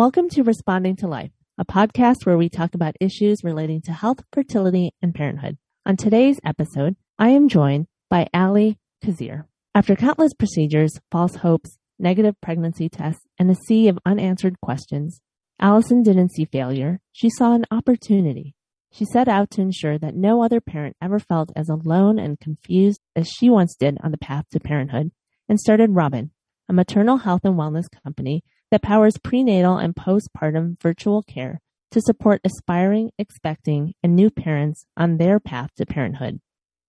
Welcome to Responding to Life, a podcast where we talk about issues relating to health, fertility, and parenthood. On today's episode, I am joined by Ali Kazir. After countless procedures, false hopes, negative pregnancy tests, and a sea of unanswered questions, Allison didn't see failure. She saw an opportunity. She set out to ensure that no other parent ever felt as alone and confused as she once did on the path to parenthood and started Robyn, a maternal health and wellness company that powers prenatal and postpartum virtual care to support aspiring, expecting, and new parents on their path to parenthood.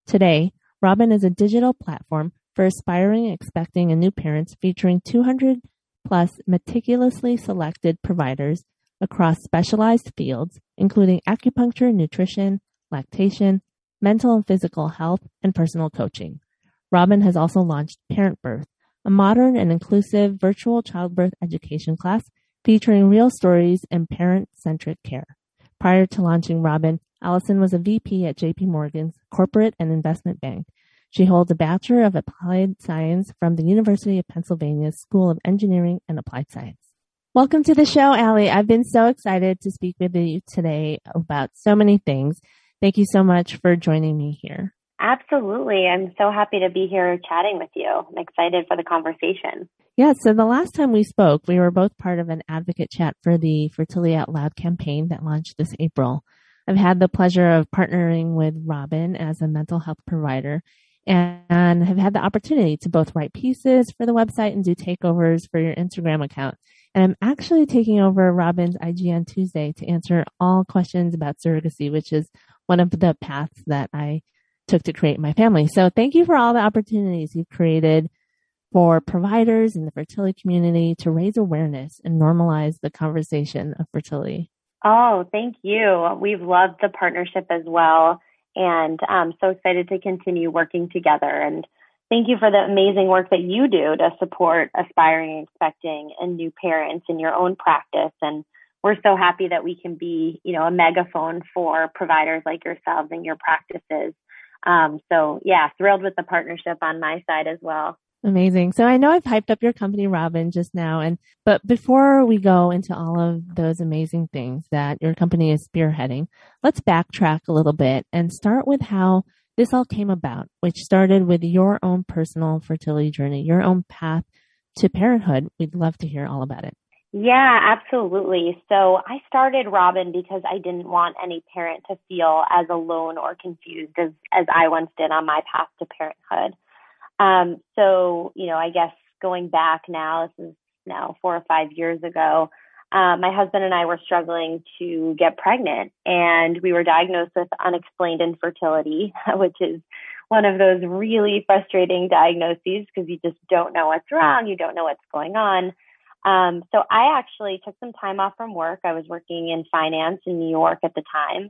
Today, Robyn is a digital platform for aspiring, expecting, and new parents featuring 200 plus meticulously selected providers across specialized fields, including acupuncture, nutrition, lactation, mental and physical health, and personal coaching. Robyn has also launched Parent Birth, a modern and inclusive virtual childbirth education class featuring real stories and parent-centric care. Prior to launching Robyn, Allison was a VP at JP Morgan's corporate and investment bank. She holds a Bachelor of Applied Science from the University of Pennsylvania School of Engineering and Applied Science. Welcome to the show, Allie. I've been so excited to speak with you today about so many things. Thank you so much for joining me here. Absolutely. I'm so happy to be here chatting with you. I'm excited for the conversation. Yeah, so the last time we spoke, we were both part of an advocate chat for the Fertility Out Loud campaign that launched this April. I've had the pleasure of partnering with Robyn as a mental health provider and have had the opportunity to both write pieces for the website and do takeovers for your Instagram account. And I'm actually taking over Robyn's IG on Tuesday to answer all questions about surrogacy, which is one of the paths that I took to create my family. So thank you for all the opportunities you've created for providers in the fertility community to raise awareness and normalize the conversation of fertility. Oh, thank you. We've loved the partnership as well. And I'm so excited to continue working together. And thank you for the amazing work that you do to support aspiring, expecting, and new parents in your own practice. And we're so happy that we can be, you know, a megaphone for providers like yourselves and your practices um, so yeah, thrilled with the partnership on my side as well. Amazing. So I know I've hyped up your company, Robyn, just now. And, but before we go into all of those amazing things that your company is spearheading, let's backtrack a little bit and start with how this all came about, which started with your own personal fertility journey, your own path to parenthood. We'd love to hear all about it. Yeah, absolutely. So I started Robyn because I didn't want any parent to feel as alone or confused as, as I once did on my path to parenthood. Um, so, you know, I guess going back now, this is now four or five years ago, uh, my husband and I were struggling to get pregnant and we were diagnosed with unexplained infertility, which is one of those really frustrating diagnoses because you just don't know what's wrong. You don't know what's going on. Um, so I actually took some time off from work. I was working in finance in New York at the time.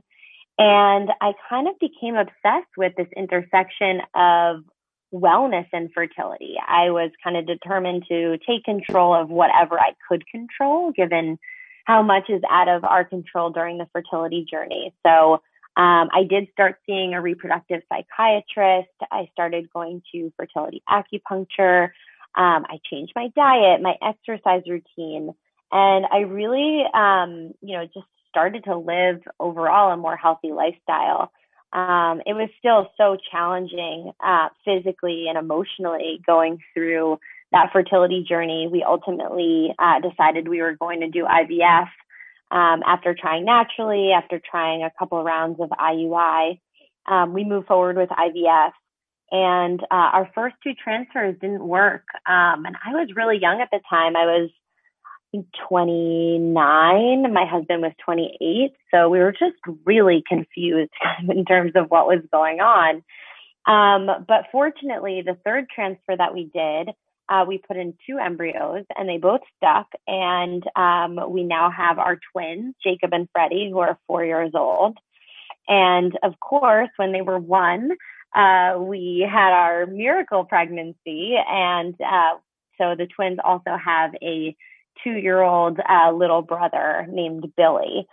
And I kind of became obsessed with this intersection of wellness and fertility. I was kind of determined to take control of whatever I could control, given how much is out of our control during the fertility journey. So um, I did start seeing a reproductive psychiatrist. I started going to fertility acupuncture. Um, I changed my diet, my exercise routine, and I really, um, you know, just started to live overall a more healthy lifestyle. Um, it was still so challenging uh, physically and emotionally going through that fertility journey. We ultimately uh, decided we were going to do IVF um, after trying naturally, after trying a couple rounds of IUI. Um, we moved forward with IVF and uh, our first two transfers didn't work. Um, and I was really young at the time. I was 29. My husband was 28. So we were just really confused in terms of what was going on. Um, but fortunately, the third transfer that we did, uh, we put in two embryos and they both stuck. And um, we now have our twins, Jacob and Freddie, who are four years old. And of course, when they were one, uh, we had our miracle pregnancy, and uh, so the twins also have a two-year-old uh, little brother named Billy.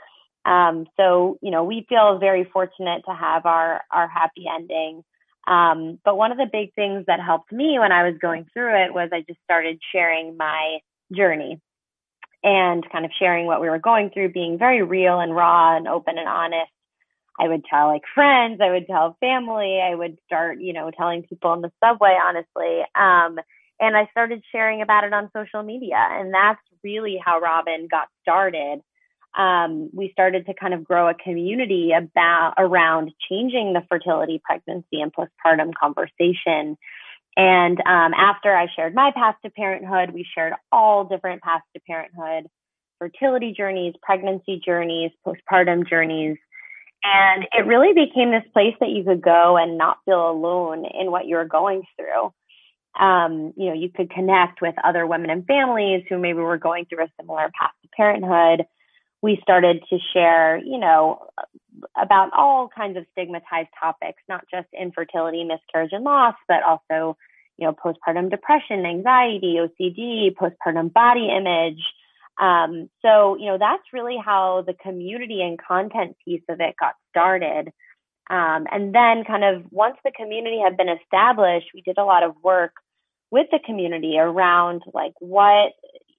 Um, so you know we feel very fortunate to have our our happy ending. Um, but one of the big things that helped me when I was going through it was I just started sharing my journey. and kind of sharing what we were going through, being very real and raw and open and honest. I would tell like friends, I would tell family, I would start, you know, telling people in the subway, honestly. Um, and I started sharing about it on social media. And that's really how Robyn got started. Um, we started to kind of grow a community about around changing the fertility, pregnancy, and postpartum conversation. And um, after I shared my path to parenthood, we shared all different paths to parenthood, fertility journeys, pregnancy journeys, postpartum journeys. And it really became this place that you could go and not feel alone in what you were going through. Um, you know, you could connect with other women and families who maybe were going through a similar path to parenthood. We started to share, you know, about all kinds of stigmatized topics, not just infertility, miscarriage, and loss, but also, you know, postpartum depression, anxiety, OCD, postpartum body image, um, so, you know, that's really how the community and content piece of it got started. Um, and then kind of once the community had been established, we did a lot of work with the community around like what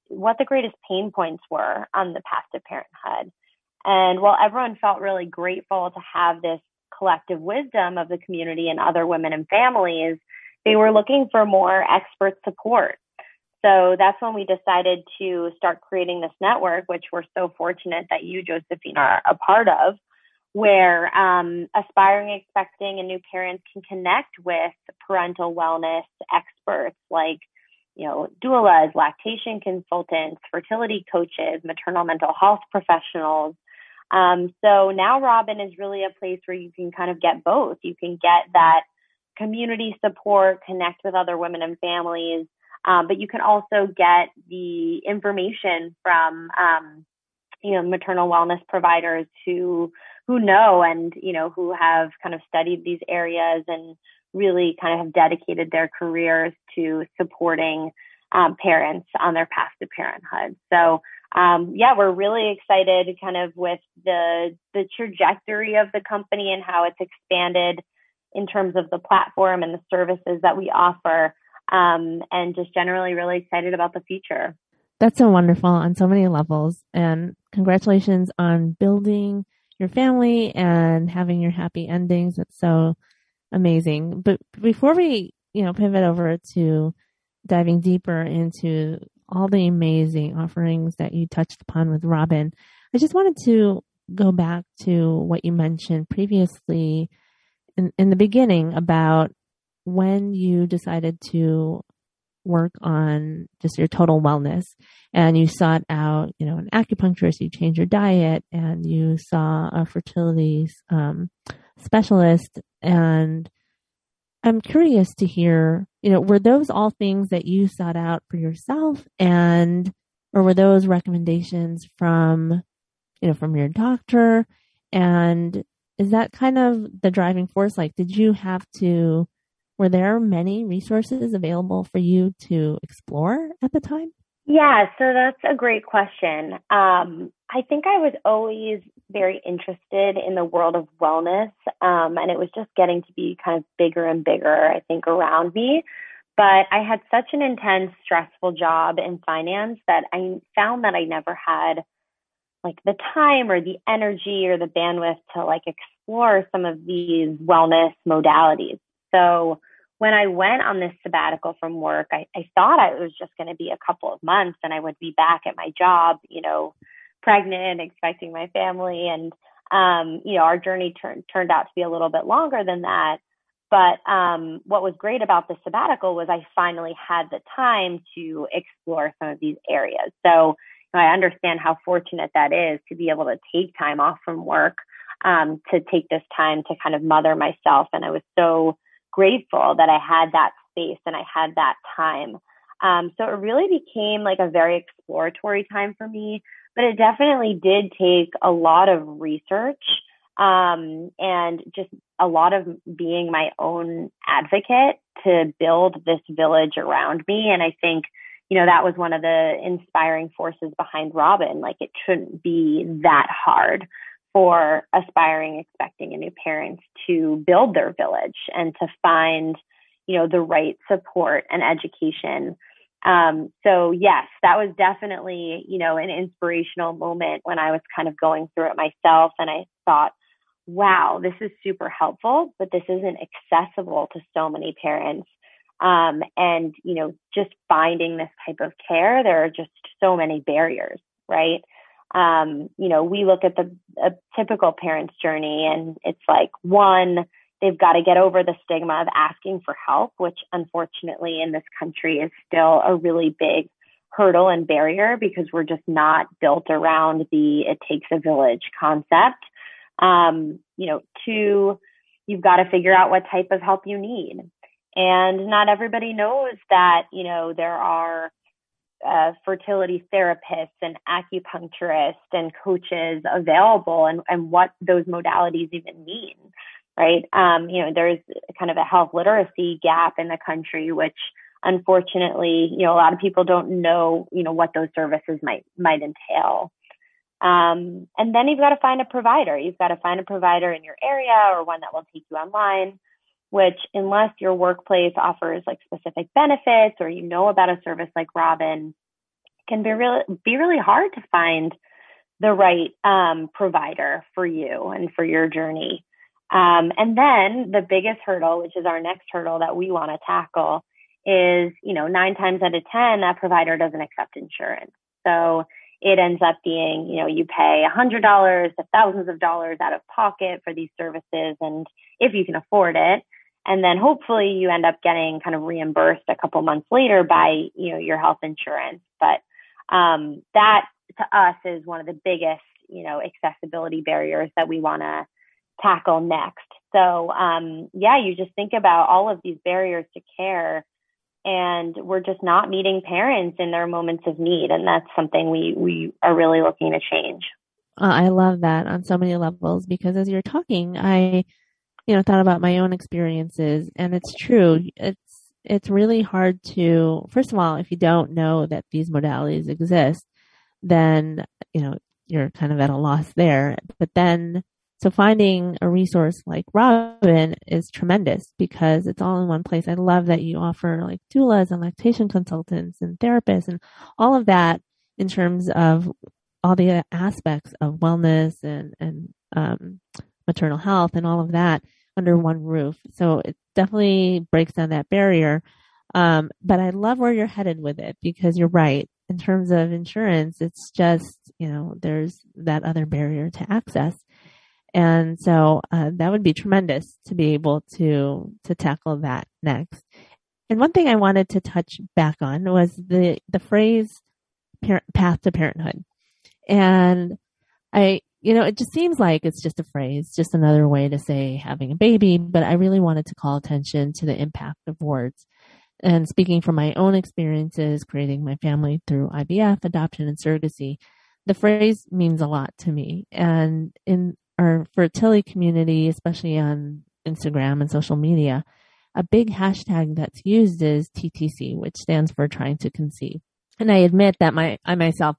what the greatest pain points were on the path to parenthood. And while everyone felt really grateful to have this collective wisdom of the community and other women and families, they were looking for more expert support. So that's when we decided to start creating this network, which we're so fortunate that you, Josephine, are a part of, where um, aspiring, expecting, and new parents can connect with parental wellness experts like, you know, doulas, lactation consultants, fertility coaches, maternal mental health professionals. Um, so now Robyn is really a place where you can kind of get both. You can get that community support, connect with other women and families, um, but you can also get the information from, um, you know, maternal wellness providers who, who know and, you know, who have kind of studied these areas and really kind of have dedicated their careers to supporting um, parents on their path to parenthood. So, um, yeah, we're really excited kind of with the, the trajectory of the company and how it's expanded in terms of the platform and the services that we offer um, and just generally really excited about the future. That's so wonderful on so many levels. And congratulations on building your family and having your happy endings. It's so amazing. But before we, you know, pivot over to diving deeper into all the amazing offerings that you touched upon with Robyn, I just wanted to go back to what you mentioned previously in, in the beginning about when you decided to work on just your total wellness and you sought out, you know, an acupuncturist, you changed your diet and you saw a fertility um, specialist. And I'm curious to hear, you know, were those all things that you sought out for yourself and, or were those recommendations from, you know, from your doctor? And is that kind of the driving force? Like, did you have to, were there many resources available for you to explore at the time? Yeah, so that's a great question. Um, I think I was always very interested in the world of wellness, um, and it was just getting to be kind of bigger and bigger, I think, around me. But I had such an intense, stressful job in finance that I found that I never had like the time or the energy or the bandwidth to like explore some of these wellness modalities. So when I went on this sabbatical from work, I, I thought it was just going to be a couple of months and I would be back at my job, you know, pregnant, expecting my family. And, um, you know, our journey turned, turned out to be a little bit longer than that. But um, what was great about the sabbatical was I finally had the time to explore some of these areas. So you know, I understand how fortunate that is to be able to take time off from work, um, to take this time to kind of mother myself. And I was so grateful that I had that space and I had that time. Um, so it really became like a very exploratory time for me, but it definitely did take a lot of research um, and just a lot of being my own advocate to build this village around me. And I think, you know, that was one of the inspiring forces behind Robyn. Like it shouldn't be that hard for aspiring, expecting, and new parents to build their village and to find, you know, the right support and education Um, so yes, that was definitely, you know, an inspirational moment when I was kind of going through it myself. And I thought, wow, this is super helpful, but this isn't accessible to so many parents. Um, and, you know, just finding this type of care, there are just so many barriers, right? Um, you know, we look at the typical parent's journey and it's like one, they've got to get over the stigma of asking for help, which unfortunately in this country is still a really big hurdle and barrier because we're just not built around the it takes a village concept. Um, you know, two, you've got to figure out what type of help you need. And not everybody knows that, you know, there are uh, fertility therapists and acupuncturists and coaches available and, and what those modalities even mean right? Um, you know, there's kind of a health literacy gap in the country, which unfortunately, you know, a lot of people don't know, you know, what those services might might entail. Um, and then you've got to find a provider. You've got to find a provider in your area or one that will take you online. Which, unless your workplace offers like specific benefits or you know about a service like Robyn, can be really be really hard to find the right um, provider for you and for your journey. Um, and then the biggest hurdle, which is our next hurdle that we want to tackle, is you know nine times out of ten that provider doesn't accept insurance. So it ends up being you know you pay a hundred dollars to thousands of dollars out of pocket for these services, and if you can afford it, and then hopefully you end up getting kind of reimbursed a couple months later by you know your health insurance. But um, that to us is one of the biggest you know accessibility barriers that we want to tackle next. So, um, yeah, you just think about all of these barriers to care, and we're just not meeting parents in their moments of need, and that's something we we are really looking to change. Uh, I love that on so many levels because as you're talking, I, you know, thought about my own experiences, and it's true. It's it's really hard to, first of all, if you don't know that these modalities exist, then you know you're kind of at a loss there. But then so finding a resource like Robyn is tremendous because it's all in one place. I love that you offer like doulas and lactation consultants and therapists and all of that in terms of all the aspects of wellness and, and, um, maternal health and all of that under one roof. So it definitely breaks down that barrier. Um, but I love where you're headed with it because you're right. In terms of insurance, it's just, you know, there's that other barrier to access. And so uh, that would be tremendous to be able to to tackle that next. And one thing I wanted to touch back on was the the phrase path to parenthood. And I you know, it just seems like it's just a phrase, just another way to say having a baby, but I really wanted to call attention to the impact of words. And speaking from my own experiences creating my family through IVF, adoption, and surrogacy, the phrase means a lot to me. And in our fertility community, especially on Instagram and social media, a big hashtag that's used is TTC, which stands for trying to conceive. And I admit that my, I myself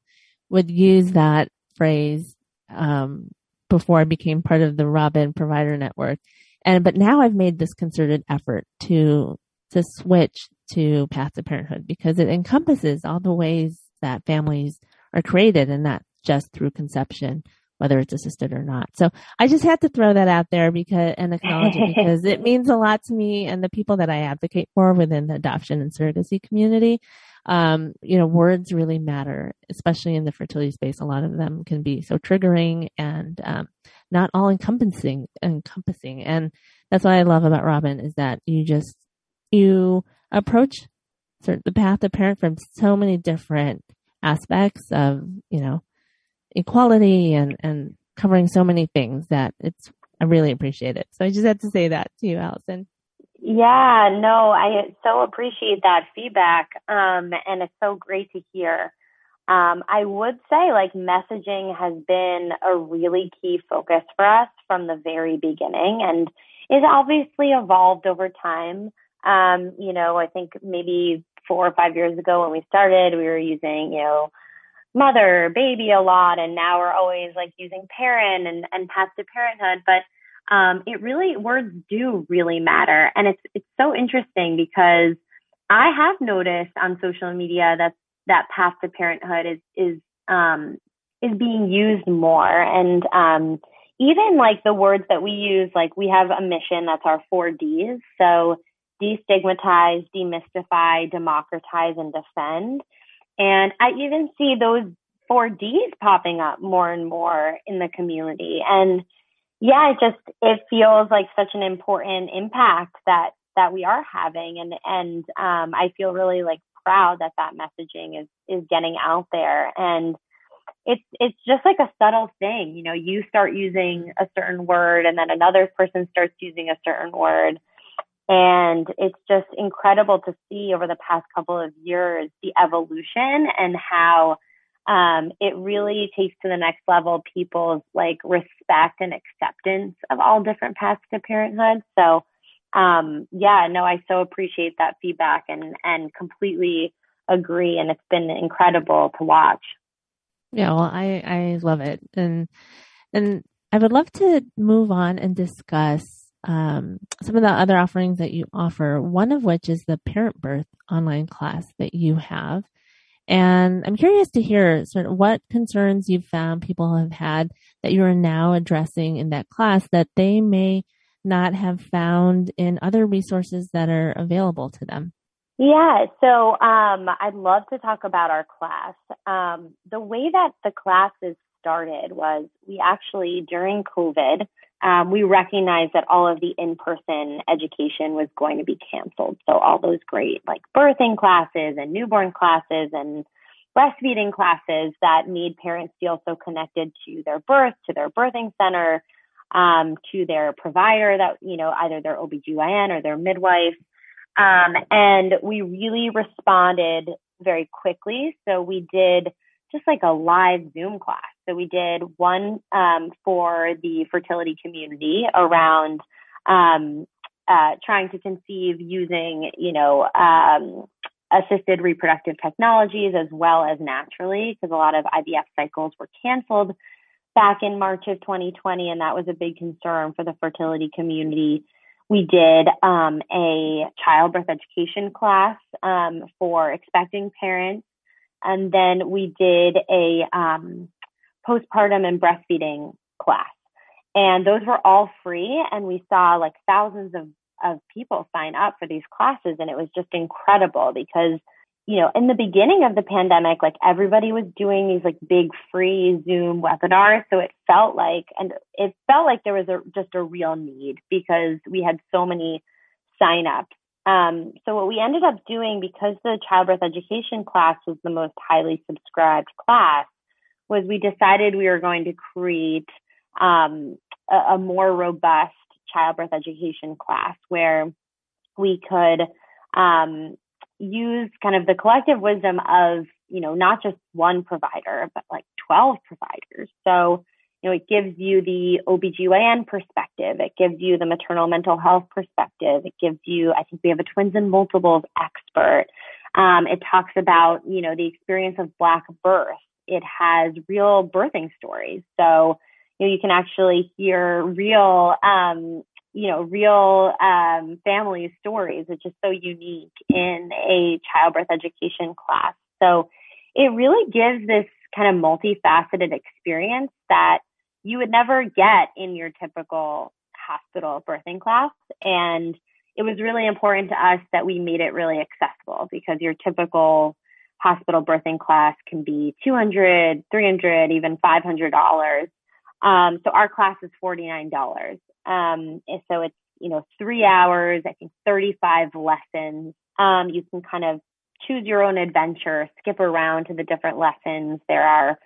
would use that phrase, um, before I became part of the Robyn provider network. And, but now I've made this concerted effort to, to switch to path to parenthood because it encompasses all the ways that families are created and not just through conception whether it's assisted or not. So I just had to throw that out there because and acknowledge it because it means a lot to me and the people that I advocate for within the adoption and surrogacy community. Um, you know, words really matter, especially in the fertility space. A lot of them can be so triggering and um, not all encompassing. Encompassing, and that's what I love about Robyn is that you just you approach the path of parent from so many different aspects of you know equality and, and covering so many things that it's, I really appreciate it. So I just had to say that to you, Allison. Yeah, no, I so appreciate that feedback. Um, and it's so great to hear. Um, I would say like messaging has been a really key focus for us from the very beginning and it's obviously evolved over time. Um, you know, I think maybe four or five years ago when we started, we were using, you know, mother, baby a lot, and now we're always like using parent and, and path to parenthood. But um, it really words do really matter, and it's it's so interesting because I have noticed on social media that that path to parenthood is is um, is being used more, and um, even like the words that we use, like we have a mission that's our four Ds. So destigmatize, demystify, democratize, and defend. And I even see those four Ds popping up more and more in the community. And yeah, it just it feels like such an important impact that that we are having, and and um, I feel really like proud that that messaging is is getting out there. And it's it's just like a subtle thing you know you start using a certain word and then another person starts using a certain word. And it's just incredible to see over the past couple of years the evolution and how um, it really takes to the next level people's like respect and acceptance of all different paths to parenthood so um, yeah, no, I so appreciate that feedback and, and completely agree. And it's been incredible to watch. Yeah, well, I, I love it. And, and I would love to move on and discuss um, some of the other offerings that you offer, one of which is the parent birth online class that you have. And I'm curious to hear sort of what concerns you've found people have had that you are now addressing in that class that they may not have found in other resources that are available to them? Yeah, so um, I'd love to talk about our class. Um, the way that the classes started was we actually, during COVID, um, we recognized that all of the in-person education was going to be canceled. So all those great like birthing classes and newborn classes and breastfeeding classes that made parents feel so connected to their birth, to their birthing center, um, to their provider that, you know, either their OBGYN or their midwife. Um, and we really responded very quickly. So we did just like a live Zoom class. So we did one um, for the fertility community around um, uh, trying to conceive using, you know, um, assisted reproductive technologies as well as naturally, because a lot of IVF cycles were canceled back in March of 2020, and that was a big concern for the fertility community. We did um, a childbirth education class um, for expecting parents, and then we did a um, postpartum and breastfeeding class. And those were all free, and we saw like thousands of, of people sign up for these classes, and it was just incredible because you know, in the beginning of the pandemic, like everybody was doing these like big free Zoom webinars. So it felt like, and it felt like there was a, just a real need because we had so many signups. Um, so what we ended up doing because the childbirth education class was the most highly subscribed class was we decided we were going to create um, a, a more robust childbirth education class where we could um, use kind of the collective wisdom of, you know, not just one provider, but like 12 providers. So, you know, it gives you the OBGYN perspective. It gives you the maternal mental health perspective. It gives you, I think we have a twins and multiples expert. Um, it talks about, you know, the experience of Black birth. It has real birthing stories. So, you know, you can actually hear real um, you know, real um, family stories, which is so unique in a childbirth education class. So it really gives this kind of multifaceted experience that you would never get in your typical hospital birthing class. And it was really important to us that we made it really accessible because your typical hospital birthing class can be 200, 300, even $500. Um, so our class is $49. Um, so it's, you know, three hours, I think 35 lessons. Um, you can kind of choose your own adventure, skip around to the different lessons. There are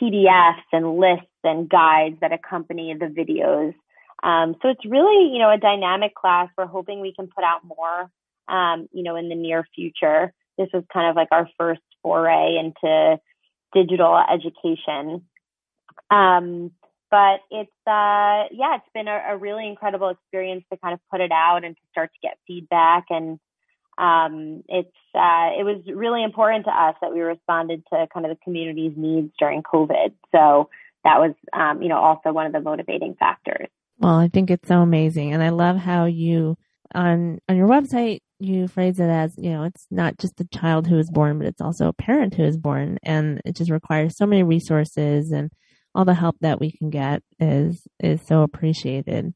PDFs and lists and guides that accompany the videos. Um, so it's really, you know, a dynamic class. We're hoping we can put out more, um, you know, in the near future. This was kind of like our first foray into digital education. Um, but it's uh yeah it's been a, a, really incredible experience to kind of put it out and to start to get feedback. And um it's uh it was really important to us that we responded to kind of the community's needs during covid. So that was um you know also one of the motivating factors. Well i think it's so amazing. And i love how you on on your website you phrase it as, you know, it's not just a child who is born, but it's also a parent who is born. And it just requires so many resources and all the help that we can get is, is so appreciated.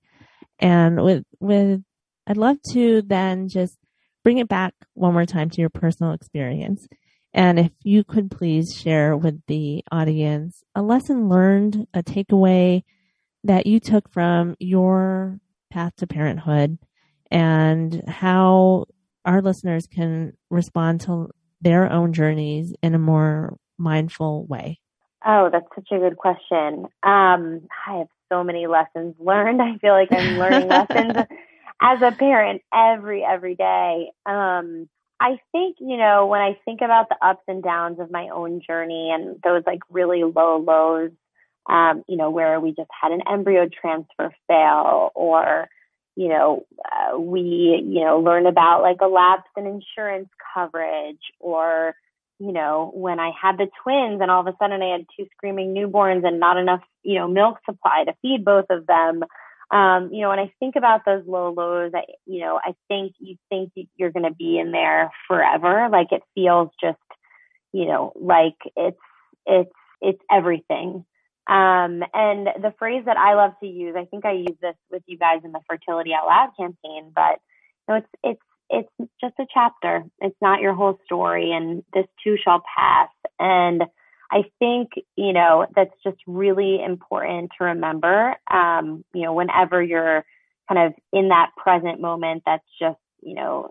And with, with, I'd love to then just bring it back one more time to your personal experience. And if you could please share with the audience a lesson learned, a takeaway that you took from your path to parenthood and how our listeners can respond to their own journeys in a more mindful way? Oh, that's such a good question. Um, I have so many lessons learned. I feel like I'm learning lessons as a parent every every day. Um, I think you know when I think about the ups and downs of my own journey and those like really low lows, um, you know, where we just had an embryo transfer fail or you know, uh, we, you know, learn about like a lapse in insurance coverage or, you know, when I had the twins and all of a sudden I had two screaming newborns and not enough, you know, milk supply to feed both of them. Um, you know, when I think about those low lows, I, you know, I think you think you're going to be in there forever. Like it feels just, you know, like it's, it's, it's everything. Um, and the phrase that I love to use, I think I use this with you guys in the Fertility Out Loud campaign, but you know, it's it's it's just a chapter. It's not your whole story, and this too shall pass. And I think you know that's just really important to remember. Um, you know, whenever you're kind of in that present moment, that's just you know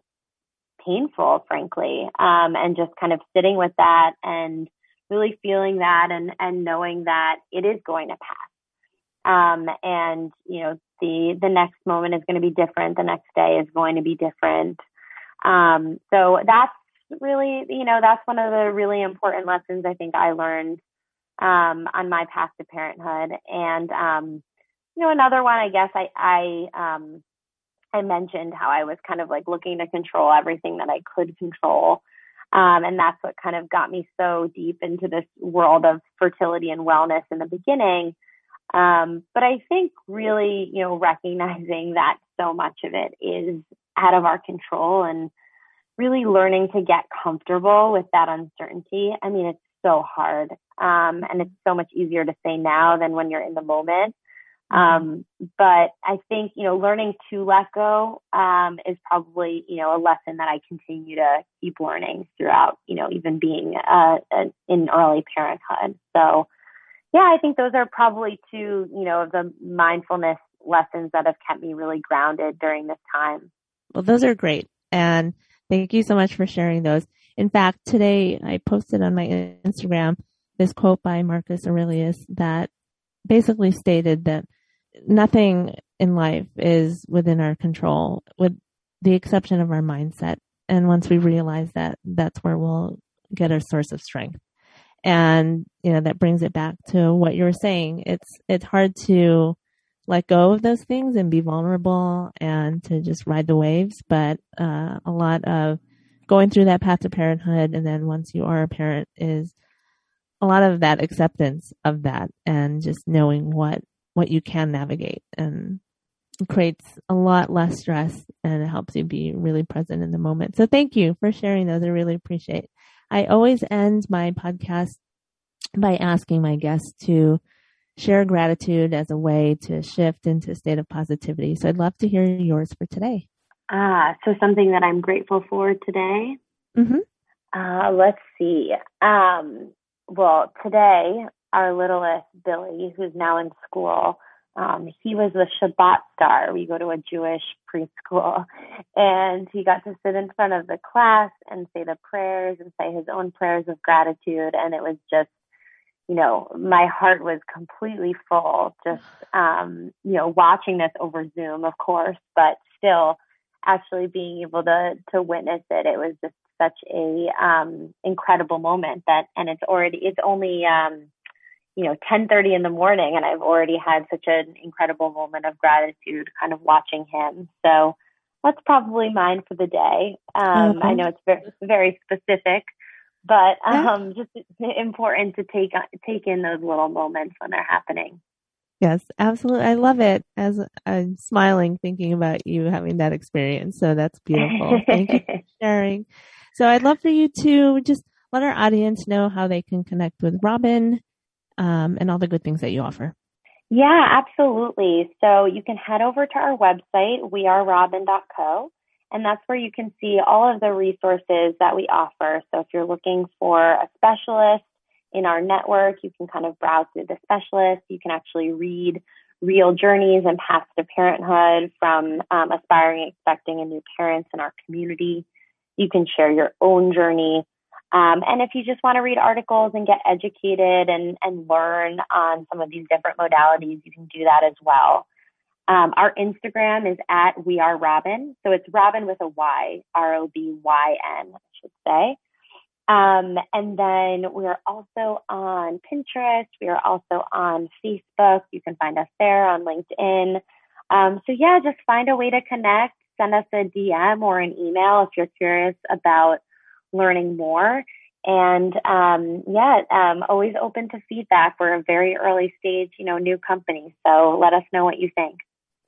painful, frankly, um, and just kind of sitting with that and really feeling that and, and knowing that it is going to pass. Um, and, you know, the, the next moment is going to be different. The next day is going to be different. Um, so that's really, you know, that's one of the really important lessons I think I learned, um, on my path to parenthood. And, um, you know, another one, I guess I, I, um, I mentioned how I was kind of like looking to control everything that I could control. Um, and that's what kind of got me so deep into this world of fertility and wellness in the beginning. Um, but I think really, you know, recognizing that so much of it is out of our control and really learning to get comfortable with that uncertainty. I mean, it's so hard. Um, and it's so much easier to say now than when you're in the moment. Um, but I think, you know, learning to let go, um, is probably, you know, a lesson that I continue to keep learning throughout, you know, even being, uh, in early parenthood. So yeah, I think those are probably two, you know, of the mindfulness lessons that have kept me really grounded during this time. Well, those are great. And thank you so much for sharing those. In fact, today I posted on my Instagram this quote by Marcus Aurelius that basically stated that nothing in life is within our control with the exception of our mindset. And once we realize that, that's where we'll get our source of strength. And, you know, that brings it back to what you were saying. It's, it's hard to let go of those things and be vulnerable and to just ride the waves. But, uh, a lot of going through that path to parenthood and then once you are a parent is a lot of that acceptance of that and just knowing what what you can navigate and creates a lot less stress and it helps you be really present in the moment. So thank you for sharing those. I really appreciate. I always end my podcast by asking my guests to share gratitude as a way to shift into a state of positivity. So I'd love to hear yours for today. Ah, so something that I'm grateful for today. Mm-hmm. Uh, let's see. Um, well, today our littlest Billy, who's now in school, um, he was the Shabbat star. We go to a Jewish preschool, and he got to sit in front of the class and say the prayers and say his own prayers of gratitude. And it was just, you know, my heart was completely full. Just, um, you know, watching this over Zoom, of course, but still, actually being able to to witness it, it was just such a um, incredible moment. That, and it's already, it's only. Um, you know 10:30 in the morning and I've already had such an incredible moment of gratitude kind of watching him. So that's probably mine for the day. Um. I know it's very very specific, but um, just important to take take in those little moments when they're happening. Yes, absolutely. I love it as I'm smiling thinking about you having that experience. So that's beautiful. Thank you for sharing. So I'd love for you to just let our audience know how they can connect with Robyn um, and all the good things that you offer. Yeah, absolutely. So you can head over to our website, wearerobyn.co, and that's where you can see all of the resources that we offer. So if you're looking for a specialist, in our network. You can kind of browse through the specialists. You can actually read real journeys and paths to parenthood from um, aspiring, expecting, and new parents in our community. You can share your own journey. Um, and if you just want to read articles and get educated and, and learn on some of these different modalities, you can do that as well. Um, our Instagram is at We Are Robyn. So it's Robin with a Y, R O B Y N, I should say. Um, and then we are also on Pinterest. We are also on Facebook. You can find us there on LinkedIn. Um, so yeah, just find a way to connect. Send us a DM or an email if you're curious about learning more. And um, yeah, um, always open to feedback. We're a very early stage, you know, new company. So let us know what you think.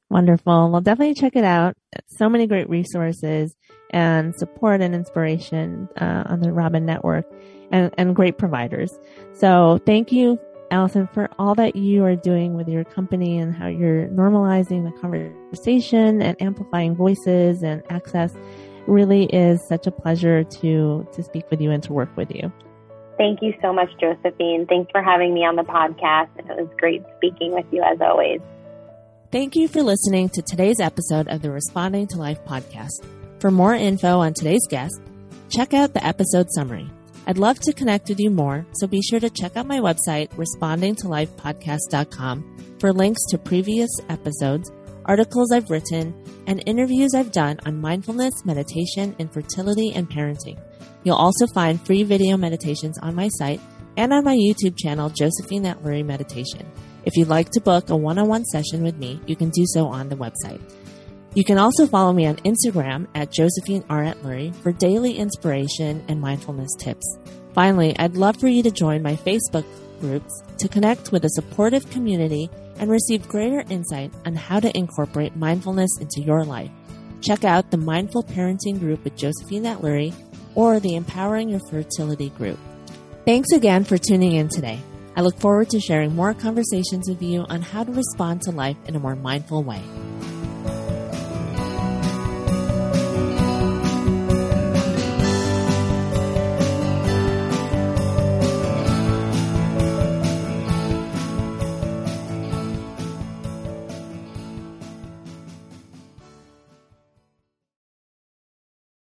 Wonderful. Well, definitely check it out. So many great resources and support and inspiration uh, on the Robyn Network and, and great providers. So thank you, Allison, for all that you are doing with your company and how you're normalizing the conversation and amplifying voices and access. Really is such a pleasure to, to speak with you and to work with you. Thank you so much, Josephine. Thanks for having me on the podcast. It was great speaking with you as always. Thank you for listening to today's episode of the Responding to Life podcast. For more info on today's guest, check out the episode summary. I'd love to connect with you more, so be sure to check out my website, respondingtolifepodcast.com, for links to previous episodes, articles I've written, and interviews I've done on mindfulness, meditation, infertility, and parenting. You'll also find free video meditations on my site and on my YouTube channel, Josephine Atluri Meditation. If you'd like to book a one on one session with me, you can do so on the website. You can also follow me on Instagram at Josephine R. Atluri for daily inspiration and mindfulness tips. Finally, I'd love for you to join my Facebook groups to connect with a supportive community and receive greater insight on how to incorporate mindfulness into your life. Check out the Mindful Parenting group with Josephine Atluri or the Empowering Your Fertility group. Thanks again for tuning in today. I look forward to sharing more conversations with you on how to respond to life in a more mindful way.